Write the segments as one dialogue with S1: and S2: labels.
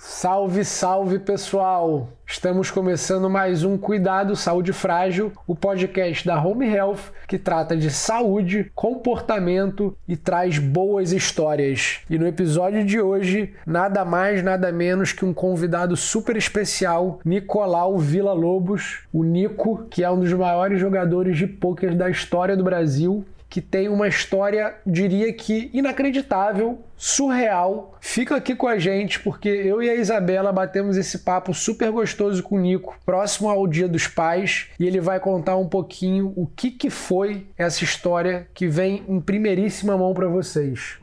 S1: Salve, salve pessoal! Estamos começando mais um Cuidado Saúde Frágil, o podcast da Home Health que trata de saúde, comportamento e traz boas histórias. E no episódio de hoje, nada mais, nada menos que um convidado super especial, Nicolau Villa Lobos, o Nico, que é um dos maiores jogadores de pôquer da história do Brasil que tem uma história, diria que inacreditável, surreal. Fica aqui com a gente porque eu e a Isabela batemos esse papo super gostoso com o Nico, próximo ao Dia dos Pais, e ele vai contar um pouquinho o que, que foi essa história que vem em primeiríssima mão para vocês.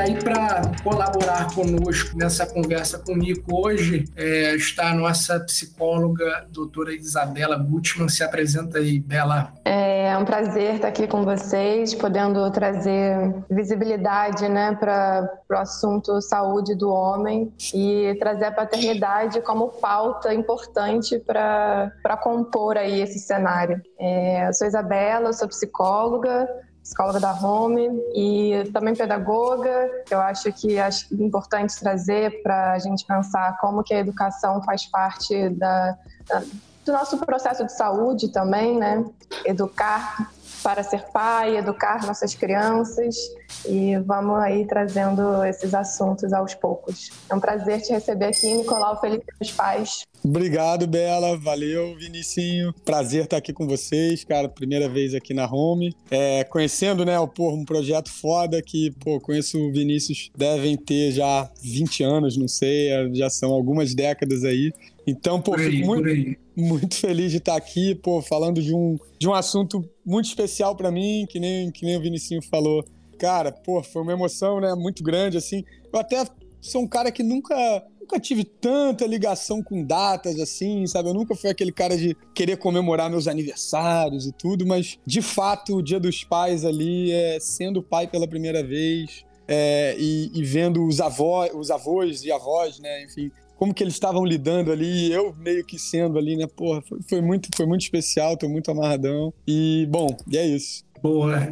S1: Aí, para colaborar conosco nessa conversa com Nico hoje, é, está a nossa psicóloga, doutora Isabela Gutmann. Se apresenta aí, Bela.
S2: É um prazer estar aqui com vocês, podendo trazer visibilidade né, para o assunto saúde do homem e trazer a paternidade como pauta importante para compor aí esse cenário. É, eu sou Isabela, sou psicóloga, psicóloga da Home e também pedagoga. Eu acho que é importante trazer para a gente pensar como que a educação faz parte da, da, do nosso processo de saúde também, né? Educar para ser pai, educar nossas crianças e vamos aí trazendo esses assuntos aos poucos. É um prazer te receber aqui, Nicolau Felipe dos Pais.
S3: Obrigado, Bela. Valeu, Vinicinho. Prazer estar aqui com vocês, cara. Primeira vez aqui na Home. É, conhecendo, né, pô, um projeto foda que, pô, conheço o Vinícius, devem ter já 20 anos, não sei, já são algumas décadas aí. Então, pô, aí, fico muito, muito feliz de estar aqui, pô, falando de um, de um assunto muito especial para mim, que nem, que nem o Vinicinho falou. Cara, pô, foi uma emoção, né, muito grande, assim. Eu até sou um cara que nunca nunca tive tanta ligação com datas assim, sabe? Eu nunca fui aquele cara de querer comemorar meus aniversários e tudo, mas de fato o Dia dos Pais ali, é, sendo pai pela primeira vez é, e, e, vendo os avós, os avós e avós, né? Enfim, como que eles estavam lidando ali, eu meio que sendo ali, né? Porra, foi, foi, muito, foi muito especial, tô muito amarradão. E, bom, e é isso.
S1: Boa.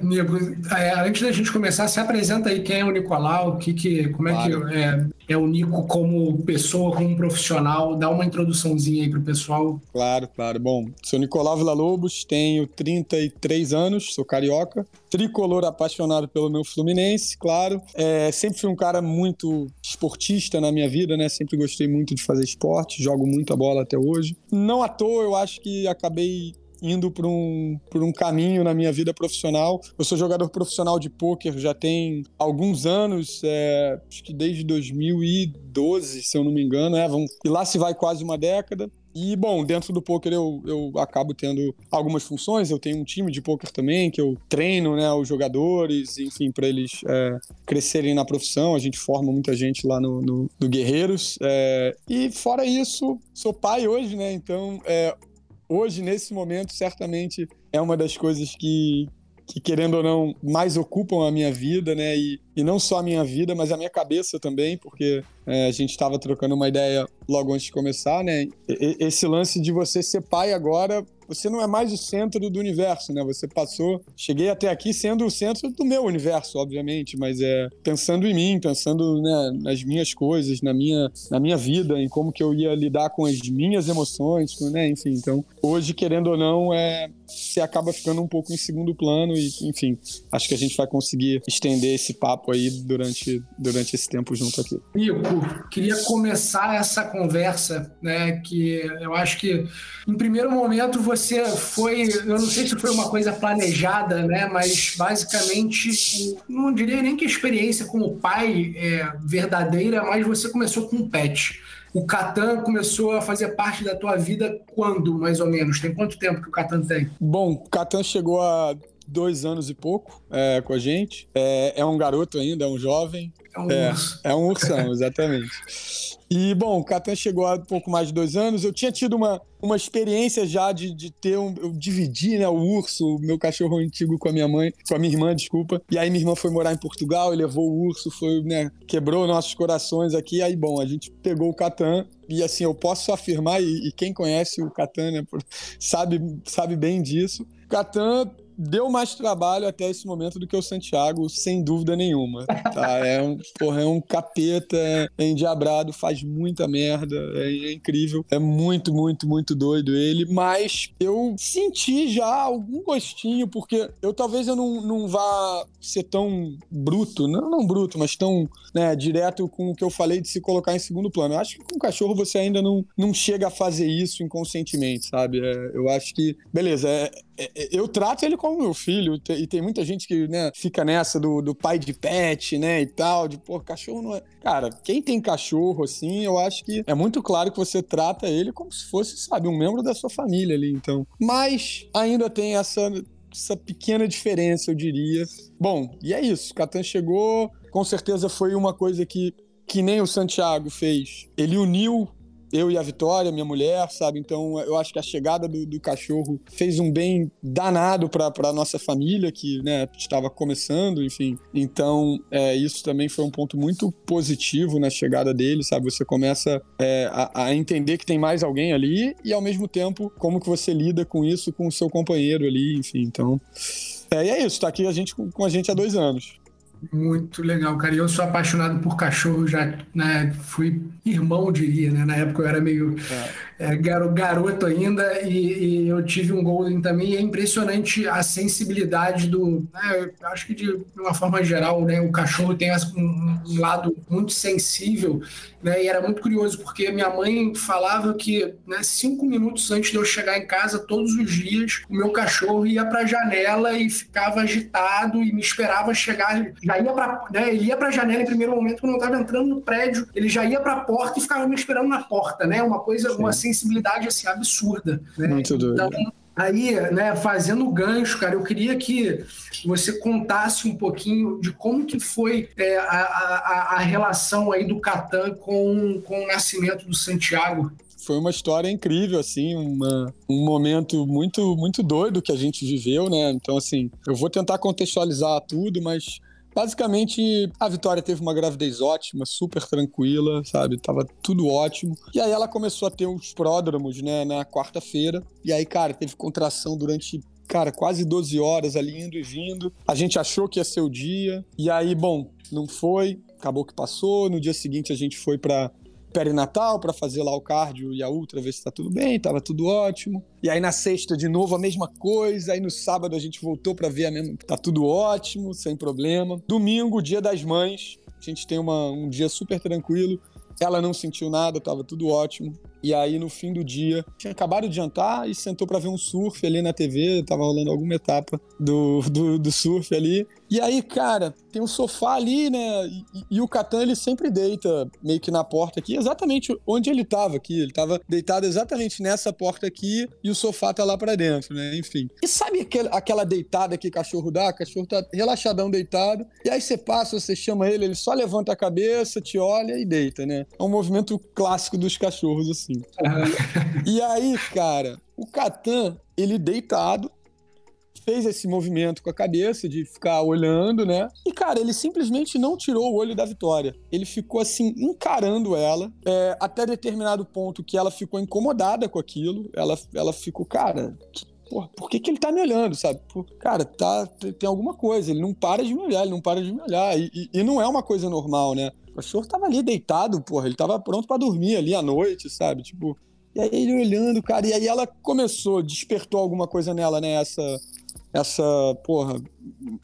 S1: É, antes da gente começar, se apresenta aí quem é o Nicolau, que, que, como claro. é que é, é, o Nico como pessoa, como profissional, dá uma introduçãozinha aí pro pessoal.
S3: Claro, claro. Bom, sou Nicolau Vila Lobos, tenho 33 anos, sou carioca, tricolor apaixonado pelo meu Fluminense, claro. É, sempre fui um cara muito esportista na minha vida, né? Sempre gostei muito de fazer esporte, jogo muita bola até hoje. Não à toa, eu acho que acabei indo por um, por um caminho na minha vida profissional. Eu sou jogador profissional de pôquer já tem alguns anos, é, acho que desde 2012, se eu não me engano, é, vamos, e lá se vai quase uma década. E, bom, dentro do poker eu, eu acabo tendo algumas funções. Eu tenho um time de poker também, que eu treino né, os jogadores, enfim, para eles é, crescerem na profissão. A gente forma muita gente lá no, no, no Guerreiros. É, e, fora isso, sou pai hoje, né? Então, é, hoje, nesse momento, certamente é uma das coisas que, que querendo ou não, mais ocupam a minha vida, né? E, e não só a minha vida, mas a minha cabeça também, porque é, a gente estava trocando uma ideia logo antes de começar, né? E, esse lance de você ser pai agora você não é mais o centro do universo, né? Você passou, cheguei até aqui sendo o centro do meu universo, obviamente, mas é pensando em mim, pensando né, nas minhas coisas, na minha, na minha vida, em como que eu ia lidar com as minhas emoções, né? Enfim, então, hoje, querendo ou não, é, você acaba ficando um pouco em segundo plano e, enfim, acho que a gente vai conseguir estender esse papo aí durante, durante esse tempo junto aqui.
S1: Nico, queria começar essa conversa, né, que eu acho que, em primeiro momento, você você foi, eu não sei se foi uma coisa planejada, né? Mas basicamente, não diria nem que a experiência como pai é verdadeira, mas você começou com um pet. O Catan começou a fazer parte da tua vida quando, mais ou menos? Tem quanto tempo que o Catan tem?
S3: Bom, o Catan chegou a dois anos e pouco é, com a gente. É, é, um garoto ainda, é um jovem.
S1: É um é, urso.
S3: É um ursão, exatamente. E, bom, o Catan chegou há pouco mais de dois anos. Eu tinha tido uma, uma experiência já de, de ter um. Eu dividi, né, o urso, o meu cachorro antigo com a minha mãe, com a minha irmã, desculpa. E aí minha irmã foi morar em Portugal e levou o urso, foi, né, quebrou nossos corações aqui. Aí, bom, a gente pegou o Catan. E assim, eu posso afirmar, e, e quem conhece o Catan, né, sabe, sabe bem disso. O Catan deu mais trabalho até esse momento do que o Santiago, sem dúvida nenhuma. Tá? É um, porra, é um capeta, é endiabrado, faz muita merda, é, é incrível. É muito, muito, muito doido ele. Mas eu senti já algum gostinho, porque eu talvez eu não, não vá ser tão bruto, não, não bruto, mas tão né, direto com o que eu falei de se colocar em segundo plano. Eu acho que com cachorro você ainda não, não chega a fazer isso inconscientemente, sabe? É, eu acho que, beleza, é, é, eu trato ele como meu filho, e tem muita gente que né, fica nessa do, do pai de pet, né, e tal, de, pô, cachorro não é. Cara, quem tem cachorro, assim, eu acho que é muito claro que você trata ele como se fosse, sabe, um membro da sua família ali, então. Mas ainda tem essa essa pequena diferença, eu diria. Bom, e é isso. Catan chegou, com certeza foi uma coisa que, que nem o Santiago fez. Ele uniu eu e a Vitória, minha mulher, sabe? Então eu acho que a chegada do, do cachorro fez um bem danado para a nossa família, que né, estava começando, enfim. Então é, isso também foi um ponto muito positivo na chegada dele, sabe? Você começa é, a, a, entender que tem mais alguém ali e ao mesmo tempo como que você lida com isso com o seu companheiro ali, enfim. Então. É, e é isso, tá aqui a gente com a gente há dois anos.
S1: Muito legal, cara. E eu sou apaixonado por cachorro, já né, fui irmão, diria, né? Na época eu era meio é. É, garoto ainda e, e, eu tive um Golden também. E é impressionante a sensibilidade do. Né, eu acho que de uma forma geral, né, o cachorro tem um, um lado muito sensível né? E era muito curioso, porque minha mãe falava que né, cinco minutos antes de eu chegar em casa, todos os dias, o meu cachorro ia para a janela e ficava agitado e me esperava chegar. Já ia para né, ele ia para a janela em primeiro momento, quando eu estava entrando no prédio, ele já ia para a porta e ficava me esperando na porta, né? Uma coisa, Sim. uma sensibilidade assim absurda. Né?
S3: Muito doido. Então,
S1: Aí, né, fazendo o gancho, cara, eu queria que você contasse um pouquinho de como que foi é, a, a, a, relação aí do Catan com, com o nascimento do Santiago.
S3: Foi uma história incrível, assim, uma, um momento muito, muito doido que a gente viveu, né? Então, assim, eu vou tentar contextualizar tudo, mas Basicamente, a Vitória teve uma gravidez ótima, super tranquila, sabe? Tava tudo ótimo. E aí ela começou a ter uns pródromos, né, na quarta-feira. E aí, cara, teve contração durante cara, quase 12 horas ali indo e vindo. A gente achou que ia ser o dia. E aí, bom, não foi. Acabou que passou. No dia seguinte a gente foi para perinatal para fazer lá o cardio e a ultra, ver se tá tudo bem, tava tudo ótimo. E aí na sexta de novo a mesma coisa, aí no sábado a gente voltou para ver a mesma, tá tudo ótimo, sem problema. Domingo, dia das mães, a gente tem uma, um dia super tranquilo. Ela não sentiu nada, tava tudo ótimo. E aí, no fim do dia, tinha acabado de jantar e sentou para ver um surf ali na TV, tava rolando alguma etapa do, do, do surf ali. E aí, cara, tem um sofá ali, né? E, e, o Catan, ele sempre deita meio que na porta aqui, exatamente onde ele tava aqui. Ele tava deitado exatamente nessa porta aqui e o sofá tá lá para dentro, né? Enfim. E sabe aquele, aquela deitada que cachorro dá? O cachorro tá relaxadão deitado. E aí você passa, você chama ele, ele só levanta a cabeça, te olha e deita, né? É um movimento clássico dos cachorros, assim assim. e aí, cara, o Catan, ele deitado, fez esse movimento com a cabeça de ficar olhando, né? E, cara, ele simplesmente não tirou o olho da Vitória. Ele ficou, assim, encarando ela, é, até determinado ponto que ela ficou incomodada com aquilo. Ela, ela ficou, cara, Porra, por que, que ele tá me olhando, sabe? Por, cara, tá, tem alguma coisa. Ele não para de me olhar, ele não para de me olhar. E, e, e não é uma coisa normal, né? O cachorro tava ali deitado, porra, ele tava pronto para dormir ali à noite, sabe? Tipo, e aí ele olhando, cara, e aí ela começou, despertou alguma coisa nela, né? Essa, essa, porra,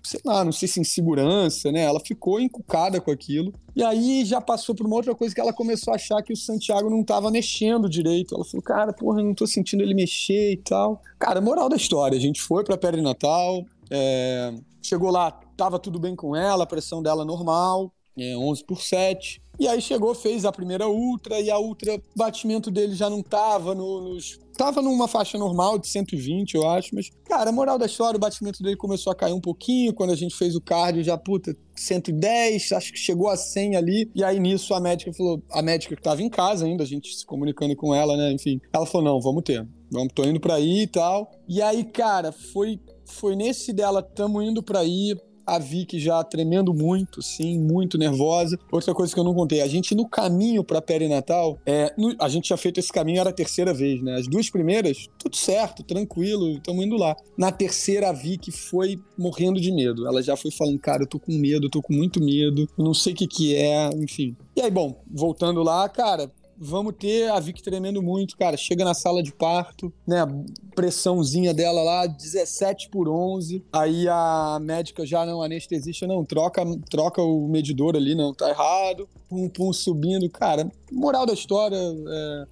S3: sei lá, não sei se insegurança, né? Ela ficou encucada com aquilo. E aí já passou por uma outra coisa que ela começou a achar que o Santiago não tava mexendo direito. Ela falou, cara, porra, eu não tô sentindo ele mexer e tal. Cara, moral da história, a gente foi pra Natal, é... chegou lá, tava tudo bem com ela, a pressão dela normal, é, 11 por 7. E aí chegou, fez a primeira ultra, e a ultra, batimento dele já não tava no, nos. Tava numa faixa normal de 120, eu acho, mas, cara, a moral da história, o batimento dele começou a cair um pouquinho. Quando a gente fez o cardio, já, puta, 110, acho que chegou a 100 ali. E aí nisso a médica falou, a médica que tava em casa ainda, a gente se comunicando com ela, né, enfim. Ela falou: não, vamos ter, vamos, tô indo pra aí e tal. E aí, cara, foi, foi nesse dela, tamo indo pra ir a Vicky já tremendo muito, sim, muito nervosa. Outra coisa que eu não contei, a gente no caminho para perinatal, é, no, a gente tinha feito esse caminho, era a terceira vez, né? As duas primeiras, tudo certo, tranquilo, estamos indo lá. Na terceira, a Vicky foi morrendo de medo. Ela já foi falando, cara, eu tô com medo, eu tô com muito medo, não sei o que que é, enfim. E aí, bom, voltando lá, cara, vamos ter a Vic tremendo muito, cara. Chega na sala de parto, né? Pressãozinha dela lá, 17 por 11. Aí a médica já não, anestesista, não, troca, troca o medidor ali, não, tá errado. Pum, pum, subindo. Cara, moral da história, é,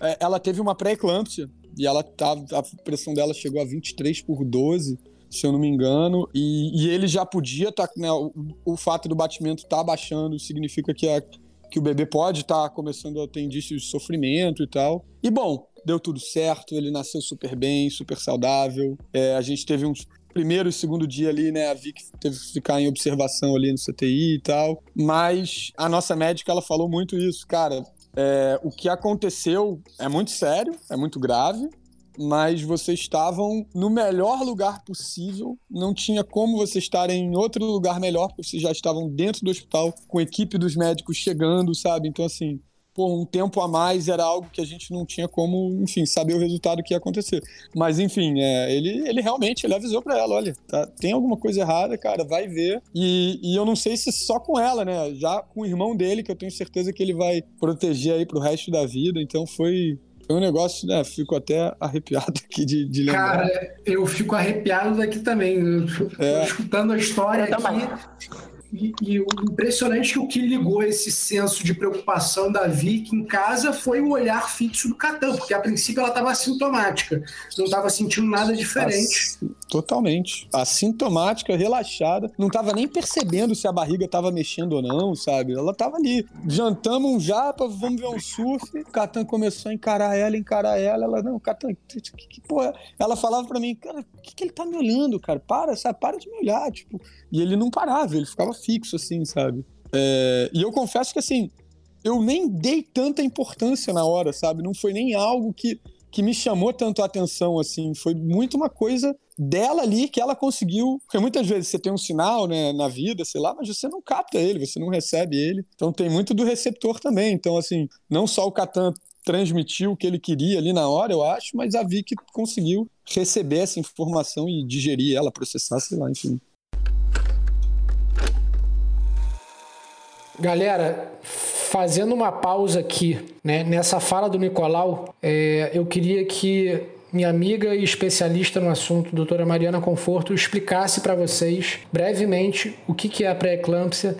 S3: é, ela teve uma pré-eclâmpsia e ela tava, a pressão dela chegou a 23 por 12 se eu não me engano, e, e ele já podia estar, tá, né, o, o, fato do batimento estar tá baixando significa que a, que o bebê pode estar tá começando a ter indícios de sofrimento e tal. E bom, deu tudo certo, ele nasceu super bem, super saudável. É, a gente teve um primeiro e segundo dia ali, né, a Vic teve que ficar em observação ali no CTI e tal. Mas a nossa médica, ela falou muito isso, cara. É, o que aconteceu é muito sério, é muito grave mas vocês estavam no melhor lugar possível. Não tinha como vocês estarem em outro lugar melhor, porque vocês já estavam dentro do hospital, com a equipe dos médicos chegando, sabe? Então, assim, por um tempo a mais era algo que a gente não tinha como, enfim, saber o resultado que ia acontecer. Mas, enfim, é, ele, ele realmente ele avisou para ela: olha, tá, tem alguma coisa errada, cara, vai ver. E, e eu não sei se só com ela, né? Já com o irmão dele, que eu tenho certeza que ele vai proteger aí pro resto da vida. Então foi foi um negócio, né? Fico até arrepiado aqui de, de lembrar.
S1: Cara, eu fico arrepiado daqui também. É. Escutando a história eu aqui. E, e, o impressionante é que o que ligou esse senso de preocupação da Vicky em casa foi o olhar fixo do Catan, porque a princípio ela estava assintomática, não estava sentindo nada diferente.
S3: Totalmente. Assintomática, relaxada, não estava nem percebendo se a barriga estava mexendo ou não, sabe? Ela estava ali. Jantamos um japa, vamos ver um surf. O Catan começou a encarar ela, encarar ela. Ela, não, Catan, que, que porra? Ela falava para mim, cara, o que, que ele tá me olhando, cara? Para, sabe? Para de me olhar, tipo. E ele não parava, ele ficava fixo, assim, sabe? É, e eu confesso que, assim, eu nem dei tanta importância na hora, sabe? Não foi nem algo que, que me chamou tanto a atenção, assim. Foi muito uma coisa dela ali que ela conseguiu. Porque muitas vezes você tem um sinal né, na vida, sei lá, mas você não capta ele, você não recebe ele. Então tem muito do receptor também. Então, assim, não só o Catan transmitiu o que ele queria ali na hora, eu acho, mas a Vicky conseguiu receber essa informação e digerir ela, processar, sei lá, enfim.
S1: Galera, fazendo uma pausa aqui, né, nessa fala do Nicolau, é, eu queria que minha amiga e especialista no assunto, doutora Mariana Conforto, explicasse para vocês brevemente o que, é a pré-eclâmpsia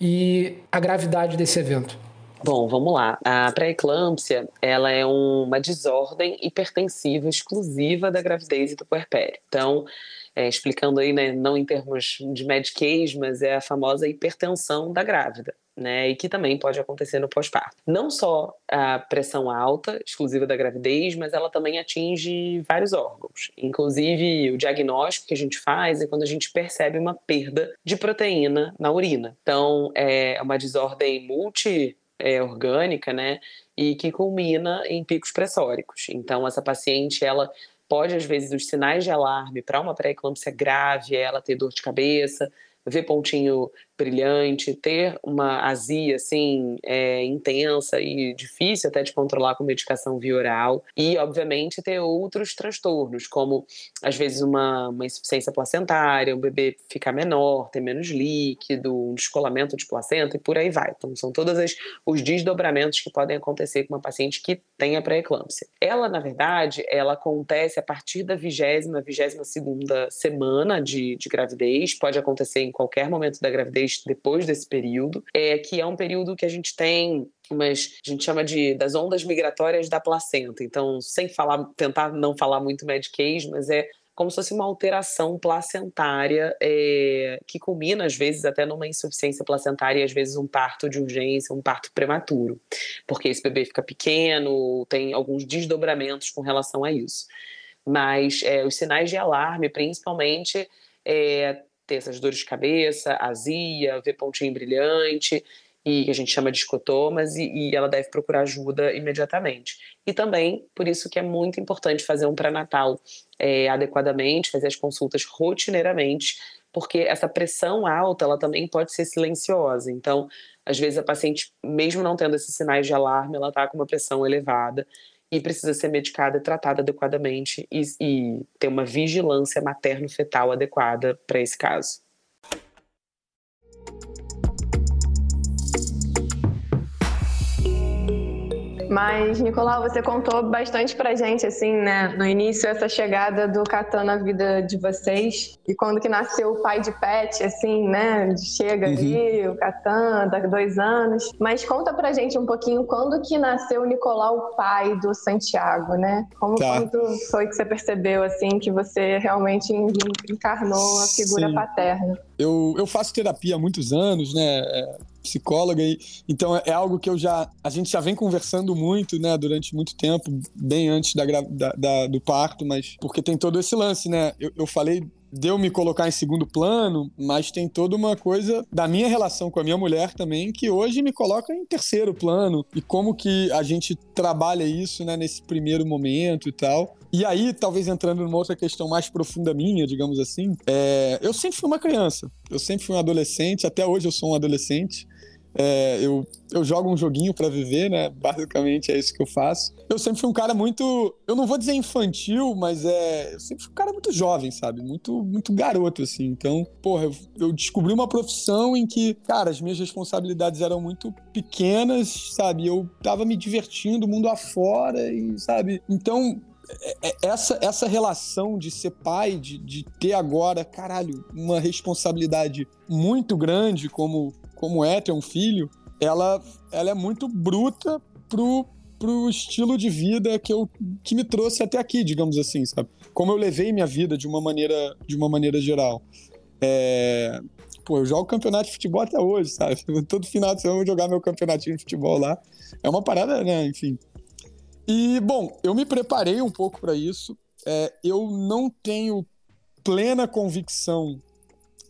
S1: e a gravidade desse evento.
S4: Bom, vamos lá. A pré-eclâmpsia, ela é uma desordem hipertensiva exclusiva da gravidez e do puerpério. Então, é, explicando aí, né, não em termos de mediquês, mas é a famosa hipertensão da grávida. Né, e que também pode acontecer no pós-parto. Não só a pressão alta, exclusiva da gravidez, mas ela também atinge vários órgãos. Inclusive, o diagnóstico que a gente faz é quando a gente percebe uma perda de proteína na urina. Então, é uma desordem multi é, orgânica, né? E que culmina em picos pressóricos. Então, essa paciente, ela pode, às vezes, os sinais de alarme para uma pré-eclâmpsia grave ela ter dor de cabeça, ver pontinho brilhante, ter uma azia assim é, intensa e difícil até de controlar com medicação via oral e obviamente ter outros transtornos como às vezes uma, uma insuficiência placentária, o bebê ficar menor, ter menos líquido, um descolamento de placenta e por aí vai. Então são todos os desdobramentos que podem acontecer com uma paciente que tem a pré-eclâmpsia. Ela na verdade ela acontece a partir da vigésima, vigésima segunda semana de, de gravidez, pode acontecer em qualquer momento da gravidez depois desse período, é que é um período que a gente tem mas a gente chama de das ondas migratórias da placenta. Então, sem falar, tentar não falar muito mediquês, mas é como se fosse uma alteração placentária é, que culmina, às vezes, até numa insuficiência placentária e, às vezes, um parto de urgência, um parto prematuro, porque esse bebê fica pequeno, tem alguns desdobramentos com relação a isso. Mas é, os sinais de alarme, principalmente, é, ter essas dores de cabeça, azia, ver pontinho brilhante, e que a gente chama de escotomas, e, e, ela deve procurar ajuda imediatamente. E também, por isso que é muito importante fazer um pré-natal é, adequadamente, fazer as consultas rotineiramente, porque essa pressão alta, ela também pode ser silenciosa. Então, às vezes a paciente, mesmo não tendo esses sinais de alarme, ela está com uma pressão elevada e precisa ser medicada e tratada adequadamente e, e ter uma vigilância materno-fetal adequada para esse caso.
S2: Mas, Nicolau, você contou bastante pra gente, assim, né, no início, essa chegada do Catan na vida de vocês. E quando que nasceu o pai de Pet, assim, né, chega uhum. ali, o Catan, dá dois anos. Mas conta pra gente um pouquinho quando que nasceu o Nicolau, o pai do Santiago, né? Como tá. quando foi que você percebeu, assim, que você realmente encarnou a figura Sim. paterna?
S3: Eu, eu faço terapia há muitos anos, né? Psicóloga e então é, é algo que eu já a gente já vem conversando muito né durante muito tempo bem antes da, da, da do parto mas porque tem todo esse lance né eu, eu falei de eu me colocar em segundo plano, mas tem toda uma coisa da minha relação com a minha mulher também, que hoje me coloca em terceiro plano. E como que a gente trabalha isso, né, nesse primeiro momento e tal. E aí, talvez entrando numa outra questão mais profunda minha, digamos assim, é... eu sempre fui uma criança, eu sempre fui um adolescente, até hoje eu sou um adolescente. É, eu, eu jogo um joguinho para viver, né? Basicamente é isso que eu faço. Eu sempre fui um cara muito, eu não vou dizer infantil, mas é, eu sempre fui um cara muito jovem, sabe? Muito, muito garoto assim. Então, porra, eu, eu descobri uma profissão em que, cara, as minhas responsabilidades eram muito pequenas, sabe? Eu tava me divertindo mundo afora e, sabe? Então, essa, essa relação de ser pai, de, de ter agora, caralho, uma responsabilidade muito grande como como é ter um filho, ela, ela é muito bruta pro, pro estilo de vida que, eu, que me trouxe até aqui, digamos assim, sabe? Como eu levei minha vida de uma maneira, de uma maneira geral. É... Pô, eu jogo campeonato de futebol até hoje, sabe? Todo final de semana eu vou jogar meu campeonatinho de futebol lá. É uma parada, né? Enfim. E, bom, eu me preparei um pouco para isso. É, eu não tenho plena convicção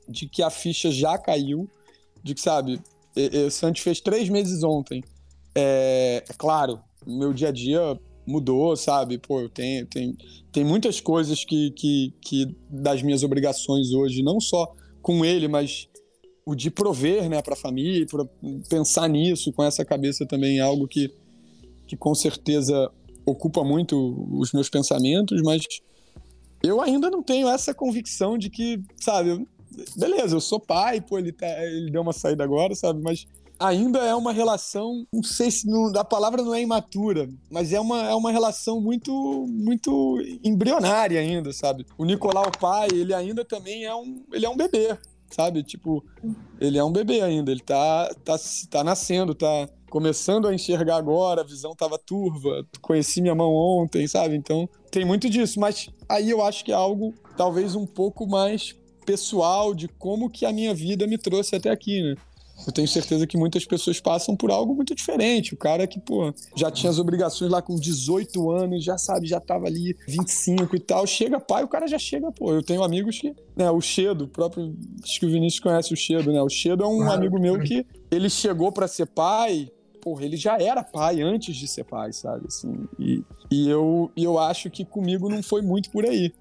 S3: de que a ficha já caiu de que, sabe, o Santos fez três meses ontem. É, é, claro, meu dia a dia mudou, sabe? Pô, tenho, tem, tem muitas coisas que, que, que das minhas obrigações hoje, não só com ele, mas o de prover, né, para a família, para pensar nisso com essa cabeça também é algo que, que com certeza ocupa muito os meus pensamentos, mas eu ainda não tenho essa convicção de que, sabe, beleza, eu sou pai, pô, ele, tá, ele deu uma saída agora, sabe? Mas ainda é uma relação, não sei se não, a palavra não é imatura, mas é uma, é uma relação muito muito embrionária ainda, sabe? O Nicolau pai, ele ainda também é um, ele é um bebê, sabe? Tipo, ele é um bebê ainda, ele tá tá, tá nascendo, tá começando a enxergar agora, a visão tava turva, conheci minha mão ontem, sabe? Então, tem muito disso, mas aí eu acho que é algo talvez um pouco mais pessoal de como que a minha vida me trouxe até aqui, né? Eu tenho certeza que muitas pessoas passam por algo muito diferente. O cara que, pô, já tinha as obrigações lá com 18 anos, já sabe, já tava ali 25 e tal. Chega pai, o cara já chega, pô. Eu tenho amigos que, né, o Chedo, próprio, acho que o Vinícius conhece o Chedo, né? O Chedo é um claro. amigo meu que ele chegou para ser pai, porra, ele já era pai antes de ser pai, sabe? Assim, e, e, eu, eu acho que comigo não foi muito por aí.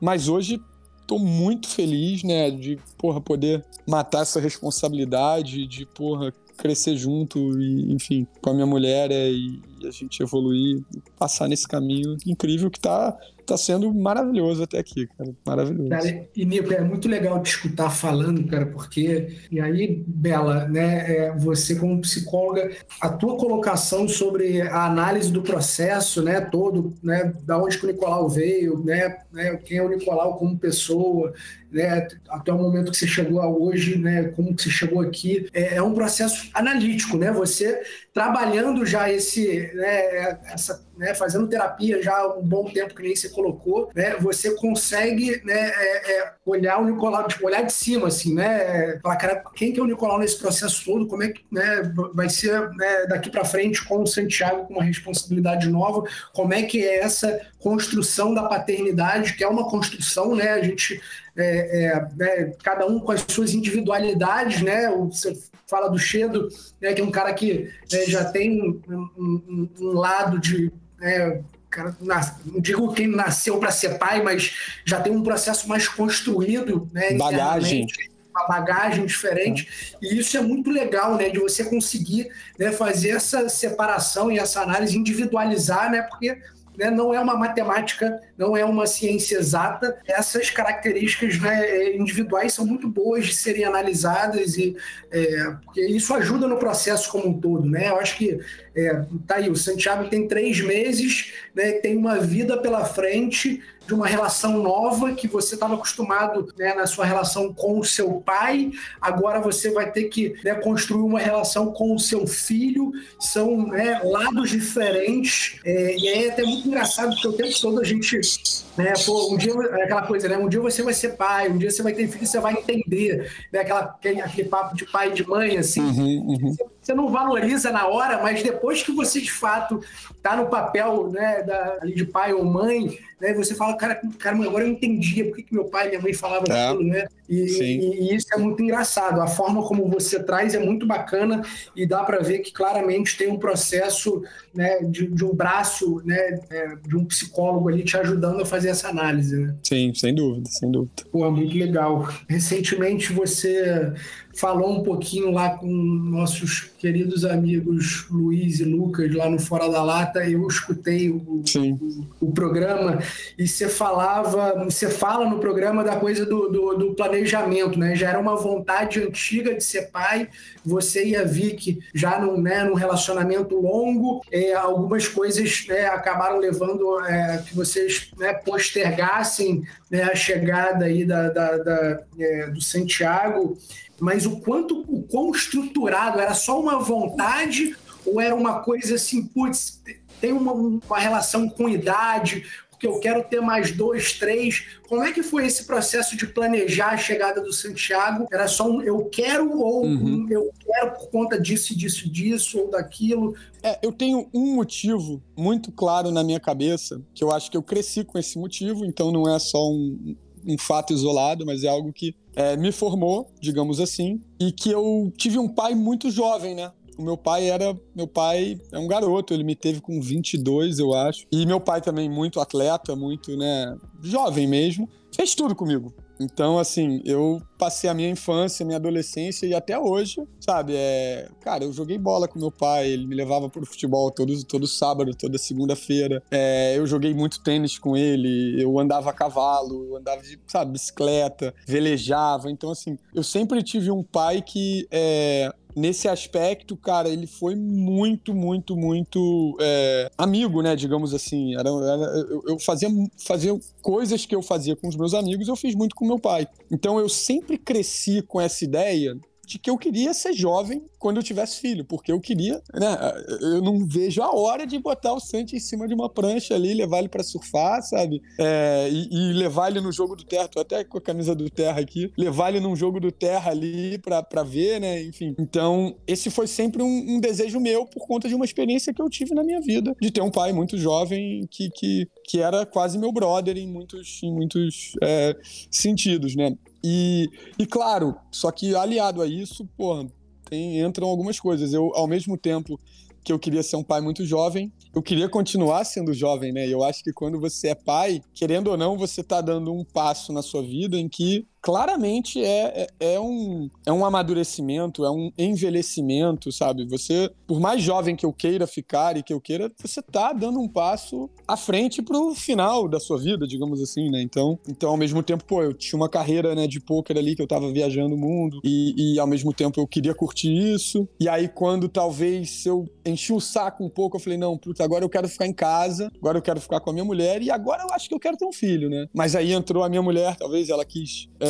S3: Mas hoje, tô muito feliz, né, de, porra, poder matar essa responsabilidade, de, porra, crescer junto e, enfim, com a minha mulher é, e, e a gente evoluir, passar nesse caminho incrível que tá tá sendo maravilhoso até aqui, cara. Maravilhoso. Cara,
S1: e Nico, é muito legal te escutar falando, cara, porque. E aí, Bela, né, é, você como psicóloga, a tua colocação sobre a análise do processo, né, todo, né, da onde que o Nicolau veio, né, né quem é o Nicolau como pessoa, né, até o momento que você chegou a hoje, né, como que você chegou aqui, é, é um processo analítico, né? Você trabalhando já esse, né, essa, né, fazendo terapia já há um bom tempo que nem você colocou, né, você consegue né, é, é, olhar o Nicolau, tipo, olhar de cima, assim, né, falar, cara, quem que é o Nicolau nesse processo todo, como é que né, vai ser né, daqui para frente com o Santiago com uma responsabilidade nova, como é que é essa construção da paternidade, que é uma construção, né, a gente é, é, né, cada um com as suas individualidades, né? Você fala do Chedo, né, que é um cara que né, já tem um, um, um lado de né, cara, não digo quem nasceu para ser pai, mas já tem um processo mais construído, né?
S3: Bagagem
S1: uma bagagem diferente. É. E isso é muito legal, né? De você conseguir né, fazer essa separação e essa análise, individualizar, né? Porque né, não é uma matemática, não é uma ciência exata. Essas características né, individuais são muito boas de serem analisadas e é, isso ajuda no processo como um todo, né? Eu acho que é, tá aí, o Santiago tem três meses, né, tem uma vida pela frente de uma relação nova que você estava acostumado né, na sua relação com o seu pai, agora você vai ter que né, construir uma relação com o seu filho, são né, lados diferentes, é, e aí é até muito engraçado, porque o tempo todo a gente, né, pô, um dia, é aquela coisa, né, um dia você vai ser pai, um dia você vai ter filho, você vai entender, né, aquela, aquele papo de pai e de mãe, assim, uhum, uhum. você não valoriza na hora, mas depois que você de fato está no papel né, da, de pai ou mãe, né, você fala, cara, cara, agora eu entendia por que, que meu pai e minha mãe falavam é. aquilo, né? E, e, isso é muito engraçado. A forma como você traz é muito bacana e dá para ver que claramente tem um processo né, de, de um braço, né, é, de um psicólogo ali te ajudando a fazer essa análise, né?
S3: Sim, sem dúvida, sem dúvida.
S1: Pô, muito legal. Recentemente você falou um pouquinho lá com nossos queridos amigos Luiz e Lucas lá no Fora da Lata. Eu escutei o, o, o, programa e você falava, você fala no programa da coisa do, do, do, planejamento, né? Já era uma vontade antiga de ser pai. Você e a Vicky já num, né, num relacionamento longo, é, algumas coisas né, acabaram levando é, que vocês né, postergassem né, a chegada aí da, da, da é, do Santiago mas o quanto, o quão estruturado, era só uma vontade ou era uma coisa assim, putz, tem uma, uma relação com idade, porque eu quero ter mais dois, três. Como é que foi esse processo de planejar a chegada do Santiago? Era só um eu quero ou uhum. um eu quero por conta disso, disso, disso ou daquilo?
S3: É, eu tenho um motivo muito claro na minha cabeça, que eu acho que eu cresci com esse motivo, então não é só um, um fato isolado, mas é algo que é, me formou, digamos assim, e que eu tive um pai muito jovem, né? O meu pai era. Meu pai é um garoto, ele me teve com 22, eu acho. E meu pai também, muito atleta, muito, né? Jovem mesmo. Fez tudo comigo. Então, assim, eu passei a minha infância, minha adolescência e até hoje, sabe? É, cara, eu joguei bola com meu pai, ele me levava pro futebol todo, todo sábado, toda segunda-feira. É, eu joguei muito tênis com ele, eu andava a cavalo, andava de, sabe, bicicleta, velejava. Então, assim, eu sempre tive um pai que é, nesse aspecto, cara, ele foi muito, muito, muito é, amigo, né? Digamos assim. Era, era eu, eu, fazia, fazia coisas que eu fazia com os meus amigos, eu fiz muito com meu pai. Então eu sempre cresci com essa ideia de que eu queria ser jovem quando eu tivesse filho, porque eu queria, né? Eu não vejo a hora de botar o Santi em cima de uma prancha ali, levar ele para surfar, sabe? É, e, e, levar ele no jogo do terra, tô até com a camisa do terra aqui, levar ele num jogo do terra ali pra, ver, né? Enfim. Então, esse foi sempre um, um desejo meu por conta de uma experiência que eu tive na minha vida, de ter um pai muito jovem que, que, que era quase meu brother em muitos, em muitos é, sentidos, né? E, e claro, só que aliado a isso, pô, tem, entram algumas coisas. Eu, ao mesmo tempo que eu queria ser um pai muito jovem, eu queria continuar sendo jovem, né? Eu acho que quando você é pai, querendo ou não, você tá dando um passo na sua vida em que claramente é, é, é, um, é um amadurecimento, é um envelhecimento, sabe? Você, por mais jovem que eu queira ficar e que eu queira, você tá dando um passo à frente pro final da sua vida, digamos assim, né? Então, então ao mesmo tempo, pô, eu tinha uma carreira, né, de poker ali que eu tava viajando o mundo e, e ao mesmo tempo eu queria curtir isso. E aí quando talvez eu enchi o saco um pouco, eu falei, não, puta, agora eu quero ficar em casa, agora eu quero ficar com a minha mulher e agora eu acho que eu quero ter um filho, né? Mas aí entrou a minha mulher, talvez ela quis é,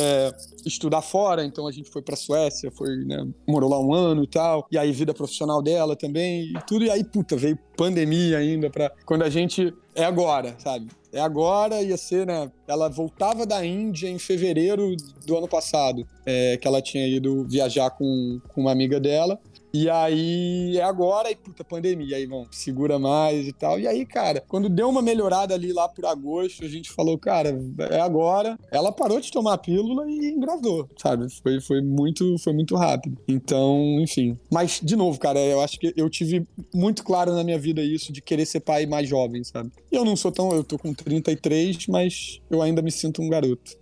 S3: estudar fora, então a gente foi pra Suécia, foi, né, morou lá um ano e tal, e aí vida profissional dela também e tudo, e aí, puta, veio pandemia ainda pra quando a gente é agora, sabe? É agora, ia ser, né? Ela voltava da Índia em fevereiro do ano passado, é, que ela tinha ido viajar com, com uma amiga dela. E aí é agora, e puta, pandemia, aí vão, segura mais e tal. E aí, cara, quando deu uma melhorada ali lá por agosto, a gente falou, cara, é agora. Ela parou de tomar a pílula e engravidou, sabe? Foi, foi, muito, foi muito rápido. Então, enfim. Mas, de novo, cara, eu acho que eu tive muito claro na minha vida isso de querer ser pai mais jovem, sabe? Eu não sou tão. Eu tô com 33, mas eu ainda me sinto um garoto.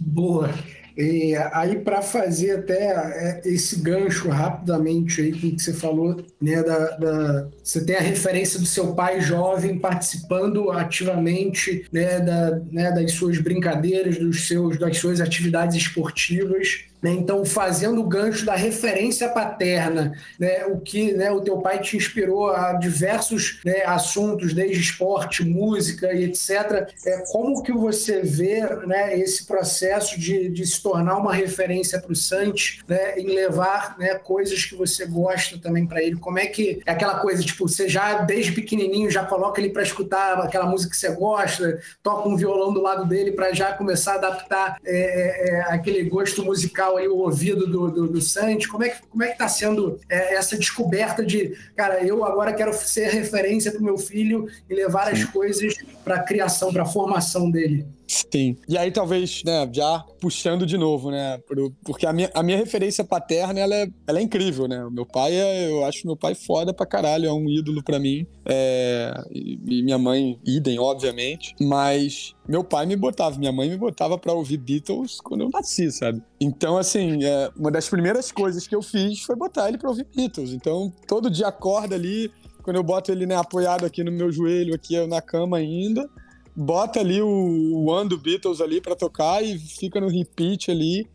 S1: Boa. E aí, para fazer até é, esse gancho rapidamente aí que você falou, né, da, da, você tem a referência do seu pai jovem participando ativamente né, da, né, das suas brincadeiras, dos seus, das suas atividades esportivas. Né? Então, fazendo o gancho da referência paterna, né? o que né, o teu pai te inspirou a diversos né, assuntos, desde esporte, música e etc. É, como que você vê né, esse processo de, de se tornar uma referência para o Santos, né, em levar coisas que você gosta também para ele? Como é que é aquela coisa, tipo, você já desde pequenininho já coloca ele para escutar aquela música que você gosta, toca um violão do lado dele para já começar a adaptar é, é, é aquele gosto musical aí o ouvido do, do, do Santos? Como é que como é que está sendo é, essa descoberta de, cara, eu agora quero ser referência para o meu filho e levar Sim. as coisas para a criação, para a formação dele?
S3: Sim. E aí, talvez, né, já puxando de novo, né? Porque a minha, a minha referência paterna, ela é, ela é incrível, né? Meu pai, é, eu acho meu pai foda pra caralho, é um ídolo pra mim. É, e, minha mãe, idem, obviamente. Mas meu pai me botava, minha mãe me botava pra ouvir Beatles quando eu nasci, sabe? Então, assim, é, uma das primeiras coisas que eu fiz foi botar ele pra ouvir Beatles. Então, todo dia acorda ali, quando eu boto ele, né, apoiado aqui no meu joelho, aqui na cama ainda bota ali o One do Beatles ali para tocar e fica no repeat ali.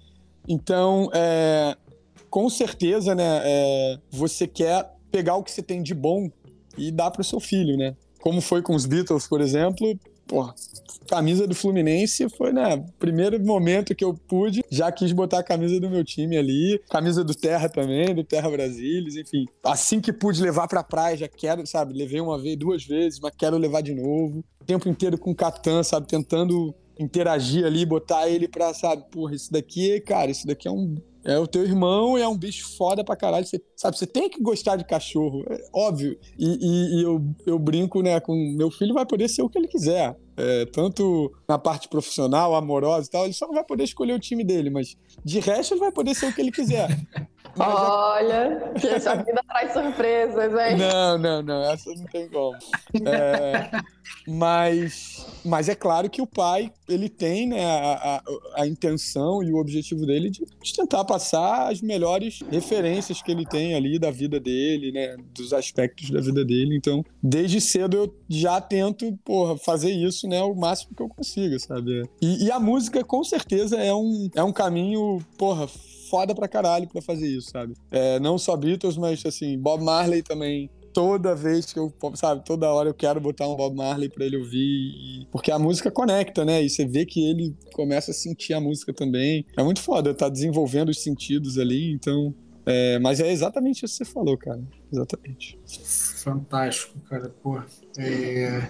S3: Então, é, com certeza, né, é, você quer pegar o que você tem de bom e dar para o seu filho, né? Como foi com os Beatles, por exemplo, porra, camisa do Fluminense foi, né, primeiro momento que eu pude, já quis botar a camisa do meu time ali, camisa do Terra também, do Terra Brasilis, enfim. Assim que pude levar pra praia, já quero, sabe, levei uma vez, duas vezes, mas quero levar de novo. O tempo inteiro com o Catan, sabe, tentando interagir ali, botar ele pra, sabe, porra, isso daqui, cara, isso daqui é um é o teu irmão e é um bicho foda pra caralho. Você, sabe, você tem que gostar de cachorro, é óbvio. E, e, e, eu, eu brinco, né, com meu filho vai poder ser o que ele quiser. É, tanto na parte profissional, amorosa e tal, ele só não vai poder escolher o time dele, mas de resto ele vai poder ser o que ele quiser.
S2: Mas Olha, é... que essa vida traz surpresas, hein?
S3: Não, não, não, essa não tem como. É, mas, mas é claro que o pai, ele tem né, a, a, a intenção e o objetivo dele de, tentar passar as melhores referências que ele tem ali da vida dele, né, dos aspectos da vida dele. Então, desde cedo eu já tento, porra, fazer isso, né, o máximo que eu consiga, sabe? E, e a música, com certeza, é um, é um caminho, porra, foda pra caralho pra fazer isso, sabe? É, não só Beatles, mas assim, Bob Marley também. Toda vez que eu, sabe, toda hora eu quero botar um Bob Marley pra ele ouvir. Porque a música conecta, né? E você vê que ele começa a sentir a música também. É muito foda, tá desenvolvendo os sentidos ali, então. É, mas é exatamente isso que você falou, cara. Exatamente.
S1: Fantástico, cara. Pô, é,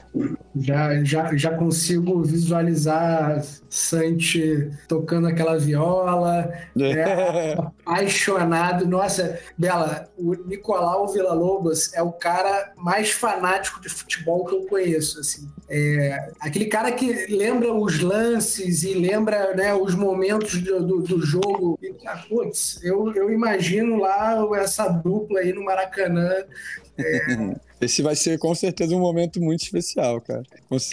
S1: já, já, já consigo visualizar Santi tocando aquela viola, é, apaixonado. Nossa, Bela, o Nicolau Villa-Lobos é o cara mais fanático de futebol que eu conheço. Assim. É, aquele cara que lembra os lances e lembra né, os momentos do, do, do jogo. E, ah, putz, eu, eu imagino lá essa dupla aí no Maracanã. É,
S3: esse vai ser com certeza um momento muito especial, cara.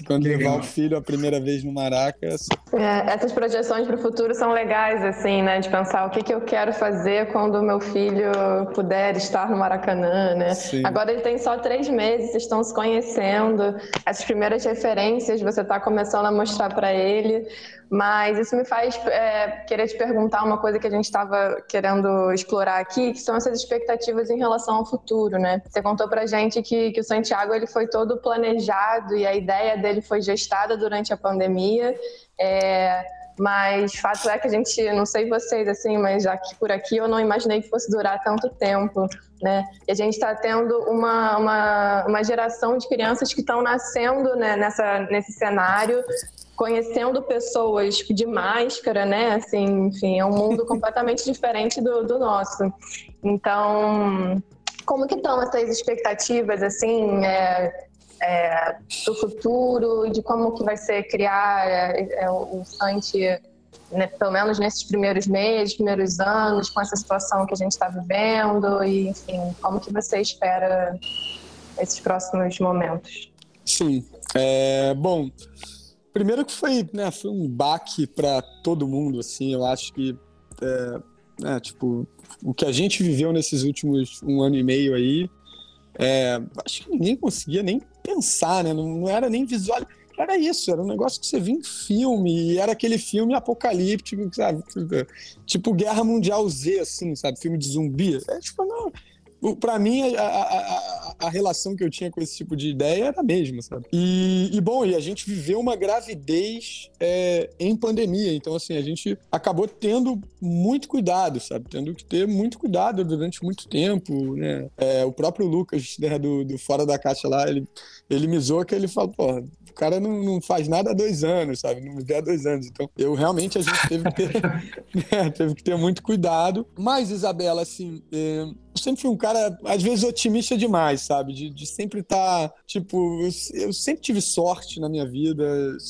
S3: Quando levar o filho a primeira vez no Maracas.
S2: É, essas projeções para o futuro são legais, assim, né? De pensar o que, que eu quero fazer quando o meu filho puder estar no Maracanã, né? Sim. Agora ele tem só três meses, estão se conhecendo. Essas primeiras referências você está começando a mostrar para ele. Mas isso me faz é, querer te perguntar uma coisa que a gente estava querendo explorar aqui, que são essas expectativas em relação ao futuro, né? Você contou pra gente que, que o Santiago ele foi todo planejado e a ideia dele foi gestada durante a pandemia. É, Mas fato é que a gente, não sei vocês assim, mas aqui por aqui eu não imaginei que fosse durar tanto tempo, né? E a gente está tendo uma, uma, uma geração de crianças que estão nascendo né, nessa, nesse cenário conhecendo pessoas de máscara, né? Assim, enfim, é um mundo completamente diferente do, do nosso. Então, como que estão essas expectativas, assim, é, é, do futuro, de como que vai ser criar é, é, o Sante, né, pelo menos nesses primeiros meses, primeiros anos, com essa situação que a gente está vivendo, e, enfim, como que você espera esses próximos momentos?
S3: Sim, é, bom, Primeiro que foi, né, foi um baque para todo mundo, assim, eu acho que, é, né, tipo, o que a gente viveu nesses últimos um ano e meio aí, é, acho que ninguém conseguia nem pensar, né, não, não era nem visual, era isso, era um negócio que você via em filme, e era aquele filme apocalíptico, sabe, tipo Guerra Mundial Z, assim, sabe, filme de zumbi, é tipo, não para mim, a, a, a, relação que eu tinha com esse tipo de ideia era a mesma, sabe? E, e bom, e a gente viveu uma gravidez é, em pandemia, então, assim, a gente acabou tendo muito cuidado, sabe? Tendo que ter muito cuidado durante muito tempo, né? É, o próprio Lucas, né, do, do Fora da Caixa lá, ele, ele me zoou que ele falou, pô, o cara não, não faz nada há dois anos, sabe? Não vê há dois anos. Então, eu realmente, a gente teve que ter, né, teve que ter muito cuidado. Mas, Isabela, assim, é, sempre fui um cara, às vezes, otimista demais, sabe? De, de sempre estar, tá, tipo, eu, eu, sempre tive sorte na minha vida,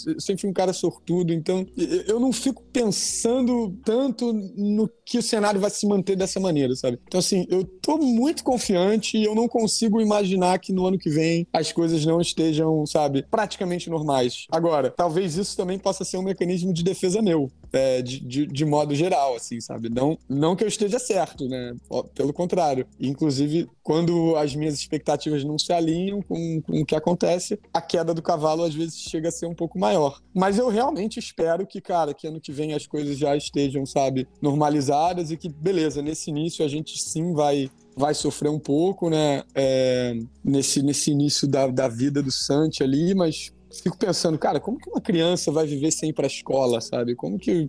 S3: eu sempre fui um cara sortudo, então eu não fico pensando tanto no que o cenário vai se manter dessa maneira, sabe? Então, assim, eu tô muito confiante e eu não consigo imaginar que no ano que vem as coisas não estejam, sabe, praticamente normais. Agora, talvez isso também possa ser um mecanismo de defesa meu, é, de, de, de modo geral, assim, sabe? Não, não que eu esteja certo, né? Pelo contrário. Inclusive, quando as minhas expectativas não se alinham com, com o que acontece, a queda do cavalo às vezes chega a ser um pouco maior. Mas eu realmente espero que, cara, que ano que vem as coisas já estejam, sabe, normalizadas e que, beleza, nesse início a gente sim vai vai sofrer um pouco, né, é, nesse, nesse início da, da vida do Santi ali, mas fico pensando, cara, como que uma criança vai viver sem ir para a escola, sabe? Como que,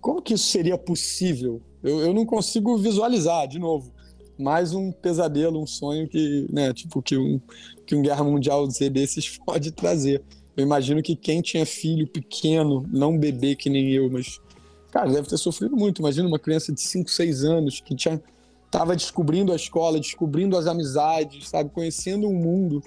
S3: como que isso seria possível? Eu, eu não consigo visualizar, de novo mais um pesadelo, um sonho que, né, tipo, que um, que um Guerra Mundial Z desses pode trazer. Eu imagino que quem tinha filho pequeno, não bebê que nem eu, mas, cara, deve ter sofrido muito. Imagina uma criança de 5, 6 anos que tinha, tava descobrindo a escola, descobrindo as amizades, sabe, conhecendo o mundo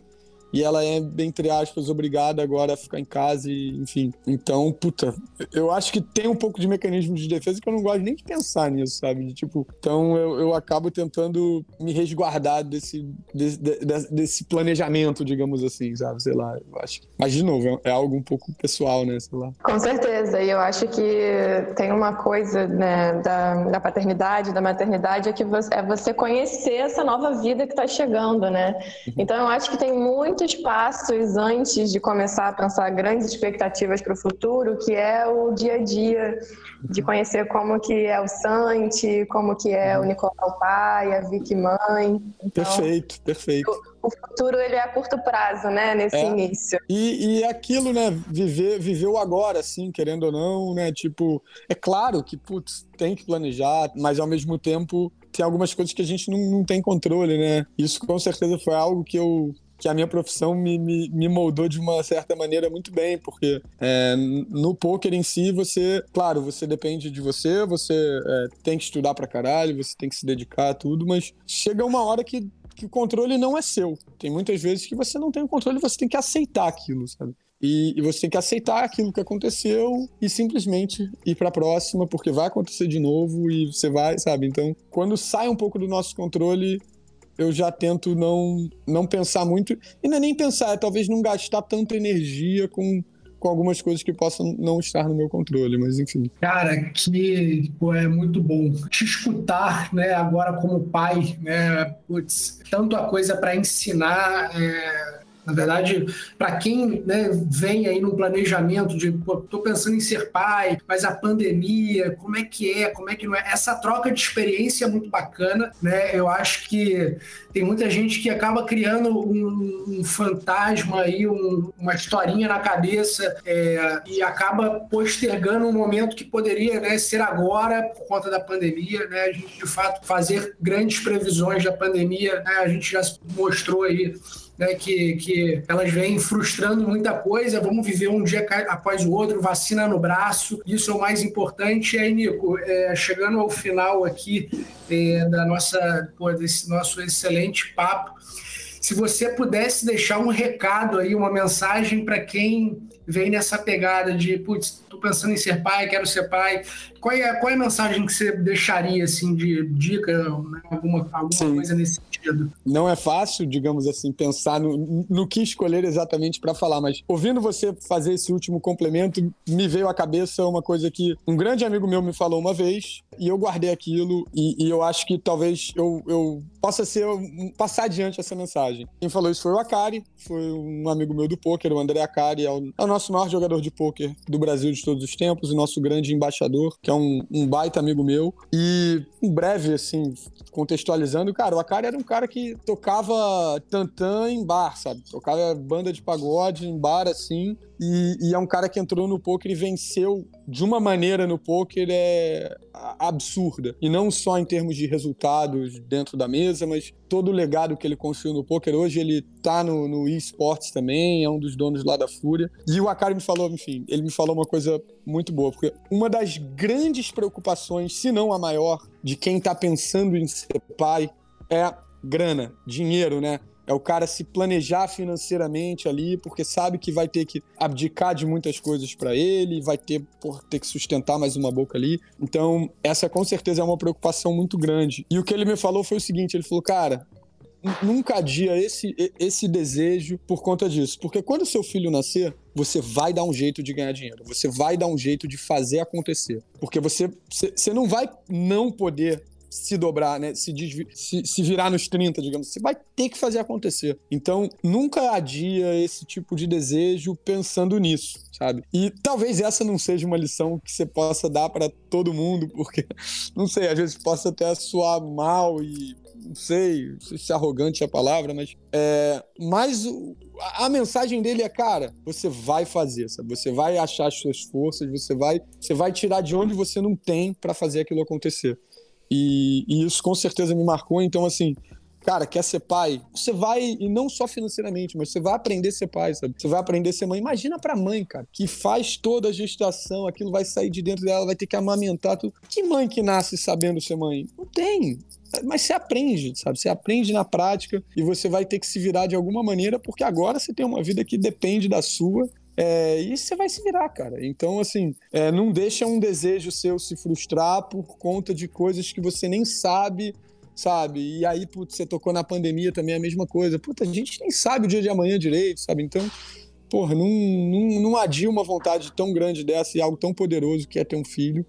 S3: e ela é, entre aspas, obrigada agora a ficar em casa e, enfim. Então, puta, eu acho que tem um pouco de mecanismo de defesa que eu não gosto nem de pensar nisso, sabe? De, tipo, então eu, eu acabo tentando me resguardar desse, desse, desse planejamento, digamos assim, sabe? Sei lá, eu acho. Mas, de novo, é, algo um pouco pessoal, né? Sei lá.
S2: Com certeza, e eu acho que tem uma coisa, né, da, da paternidade, da maternidade, é que você, é você conhecer essa nova vida que está chegando, né? Uhum. Então, eu acho que tem muito muitos passos antes de começar a pensar grandes expectativas para o futuro, que é o dia a dia, de conhecer como que é o Santi, como que é o Nicolau pai, a Vicky mãe.
S3: Então, perfeito, perfeito.
S2: O, o, futuro ele é a curto prazo, né, nesse é. início.
S3: E, e aquilo, né, viver, viver o agora, assim, querendo ou não, né, tipo, é claro que, putz, tem que planejar, mas ao mesmo tempo tem algumas coisas que a gente não, não tem controle, né? Isso com certeza foi algo que eu que a minha profissão me, me, me, moldou de uma certa maneira muito bem, porque é, no poker em si, você, claro, você depende de você, você é, tem que estudar pra caralho, você tem que se dedicar a tudo, mas chega uma hora que, que o controle não é seu. Tem muitas vezes que você não tem o controle, você tem que aceitar aquilo, sabe? E, e, você tem que aceitar aquilo que aconteceu e simplesmente ir para a próxima, porque vai acontecer de novo e você vai, sabe? Então, quando sai um pouco do nosso controle, eu já tento não, não pensar muito. E não é nem pensar, é talvez não gastar tanta energia com, com algumas coisas que possam não estar no meu controle, mas enfim.
S5: Cara, que pô, é muito bom te escutar, né, agora como pai, né, putz, tanto a coisa para ensinar. É
S1: Na verdade, para quem né, vem aí no planejamento de, tô pensando em ser pai, mas a pandemia, como é que é, como é que não é? Essa troca de experiência é muito bacana, né? Eu acho que tem muita gente que acaba criando um, um fantasma aí, um, uma historinha na cabeça é, e acaba postergando um momento que poderia né, ser agora por conta da pandemia, né? A gente de fato fazer grandes previsões da pandemia, né? A gente já mostrou aí né, que, que elas vêm frustrando muita coisa, vamos viver um dia após o outro, vacina no braço, isso é o mais importante. E aí, Nico, é, chegando ao final aqui é, da nossa, pô, desse nosso excelente papo, se você pudesse deixar um recado aí, uma mensagem para quem vem nessa pegada de, putz, tô pensando em ser pai, quero ser pai. Qual é, qual é a mensagem que você deixaria, assim, de dica, né? alguma, alguma coisa nesse sentido?
S3: Não é fácil, digamos assim, pensar no, no que escolher exatamente para falar, mas ouvindo você fazer esse último complemento, me veio à cabeça uma coisa que um grande amigo meu me falou uma vez, e eu guardei aquilo, e, e eu acho que talvez eu, eu possa ser passar adiante essa mensagem. Quem falou isso foi o Akari, foi um amigo meu do poker, o André Akari, é o, é o nosso maior jogador de poker do Brasil de todos os tempos, o nosso grande embaixador, que é um, um baita amigo meu. E um breve, assim, contextualizando, cara, o Akari era um cara que tocava tantã em bar, sabe? Tocava banda de pagode em bar, assim, e, e, é um cara que entrou no poker e venceu de uma maneira no poker é absurda. E não só em termos de resultados dentro da mesa, mas todo o legado que ele construiu no poker. Hoje ele tá no, no eSports também, é um dos donos lá da Fúria. E o Akari me falou, enfim, ele me falou uma coisa muito boa, porque uma das grandes preocupações, se não a maior, de quem tá pensando em ser pai é grana, dinheiro, né? É o cara se planejar financeiramente ali, porque sabe que vai ter que abdicar de muitas coisas para ele, vai ter, por, ter que sustentar mais uma boca ali. Então, essa com certeza é uma preocupação muito grande. E o que ele me falou foi o seguinte: ele falou, cara, nunca adia esse, esse desejo por conta disso. Porque quando seu filho nascer, você vai dar um jeito de ganhar dinheiro. Você vai dar um jeito de fazer acontecer. Porque você, você não vai não poder se dobrar, né? Se, se, se, virar nos 30, digamos. Você vai ter que fazer acontecer. Então, nunca adia esse tipo de desejo pensando nisso, sabe? E talvez essa não seja uma lição que você possa dar para todo mundo, porque, não sei, às vezes possa até soar mal e não sei, não sei se arrogante é a palavra, mas é, mas a, a, mensagem dele é, cara, você vai fazer, sabe? Você vai achar as suas forças, você vai, você vai tirar de onde você não tem para fazer aquilo acontecer. E, e, isso com certeza me marcou. Então, assim, cara, quer ser pai? Você vai, e não só financeiramente, mas você vai aprender a ser pai, sabe? Você vai aprender a ser mãe. Imagina pra mãe, cara, que faz toda a gestação, aquilo vai sair de dentro dela, vai ter que amamentar tudo. Que mãe que nasce sabendo ser mãe? Não tem. Mas você aprende, sabe? Você aprende na prática e você vai ter que se virar de alguma maneira, porque agora você tem uma vida que depende da sua é, e você vai se virar, cara. Então, assim, é, não deixa um desejo seu se frustrar por conta de coisas que você nem sabe, sabe? E aí, putz, você tocou na pandemia também a mesma coisa. Puta, a gente nem sabe o dia de amanhã direito, sabe? Então, porra, não, não, não adia uma vontade tão grande dessa e algo tão poderoso que é ter um filho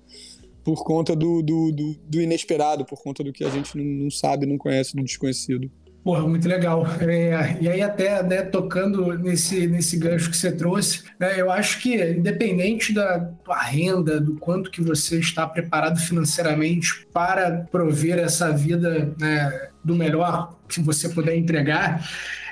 S3: por conta do, do, do, do inesperado, por conta do que a gente não, não sabe, não conhece, do desconhecido.
S1: Porra, muito legal. É, e aí, até né, tocando nesse, nesse gancho que você trouxe, né, eu acho que, independente da tua renda, do quanto que você está preparado financeiramente para prover essa vida né, do melhor que você puder entregar,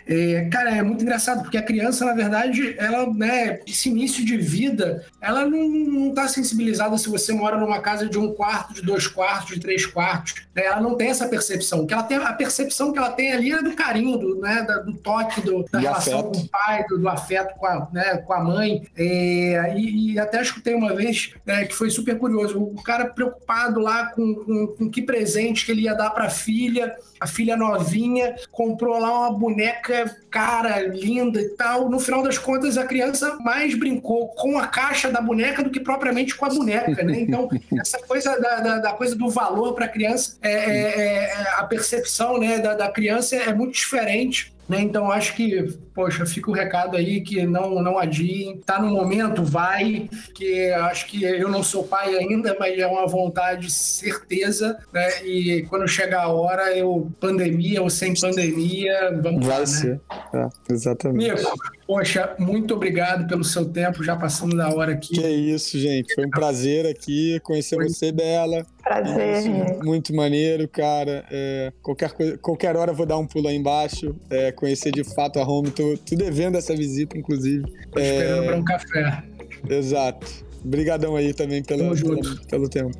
S1: é, cara, é muito engraçado, porque a criança, na verdade, ela, né, esse início de vida, ela não está sensibilizada se você mora numa casa de um quarto, de dois quartos, de três quartos. Né? Ela não tem essa percepção. Que ela tem, a percepção que ela tem ali é do carinho, do, né, do toque, do, da e relação afeto. com o pai, do, do, afeto com a, né, com a mãe. É, e, e, até escutei uma vez né, que foi super curioso. O cara preocupado lá com, com, com que presente que ele ia dar para a filha, a filha novinha, comprou lá uma boneca cara, linda e tal. No final das contas, a criança mais brincou com a caixa da boneca do que propriamente com a boneca, né? Então, essa coisa da, da, da coisa do valor para a criança, é, é, é, a percepção né, da, da criança é muito diferente Né? Então, acho que, poxa, fica o recado aí que não, não adiem. Tá no momento, vai, que acho que eu não sou pai ainda, mas é uma vontade, certeza, né? E quando chegar a hora, eu, pandemia ou sem pandemia, vamos
S3: vai
S1: lá,
S3: ser.
S1: né?
S3: É, exatamente.
S1: Mico, poxa, muito obrigado pelo seu tempo, já passando da hora aqui.
S3: Que isso, gente. Foi um prazer aqui conhecer
S1: Foi.
S3: você, Bela.
S2: Prazer.
S3: Isso, muito maneiro, cara. É, qualquer, coisa, qualquer hora eu vou dar um pulo aí embaixo, é, conhecer de fato a home. Tô, tô devendo essa visita, inclusive.
S1: Tô esperando para um café.
S3: Exato. Obrigadão aí também pela, pela- pelo tempo.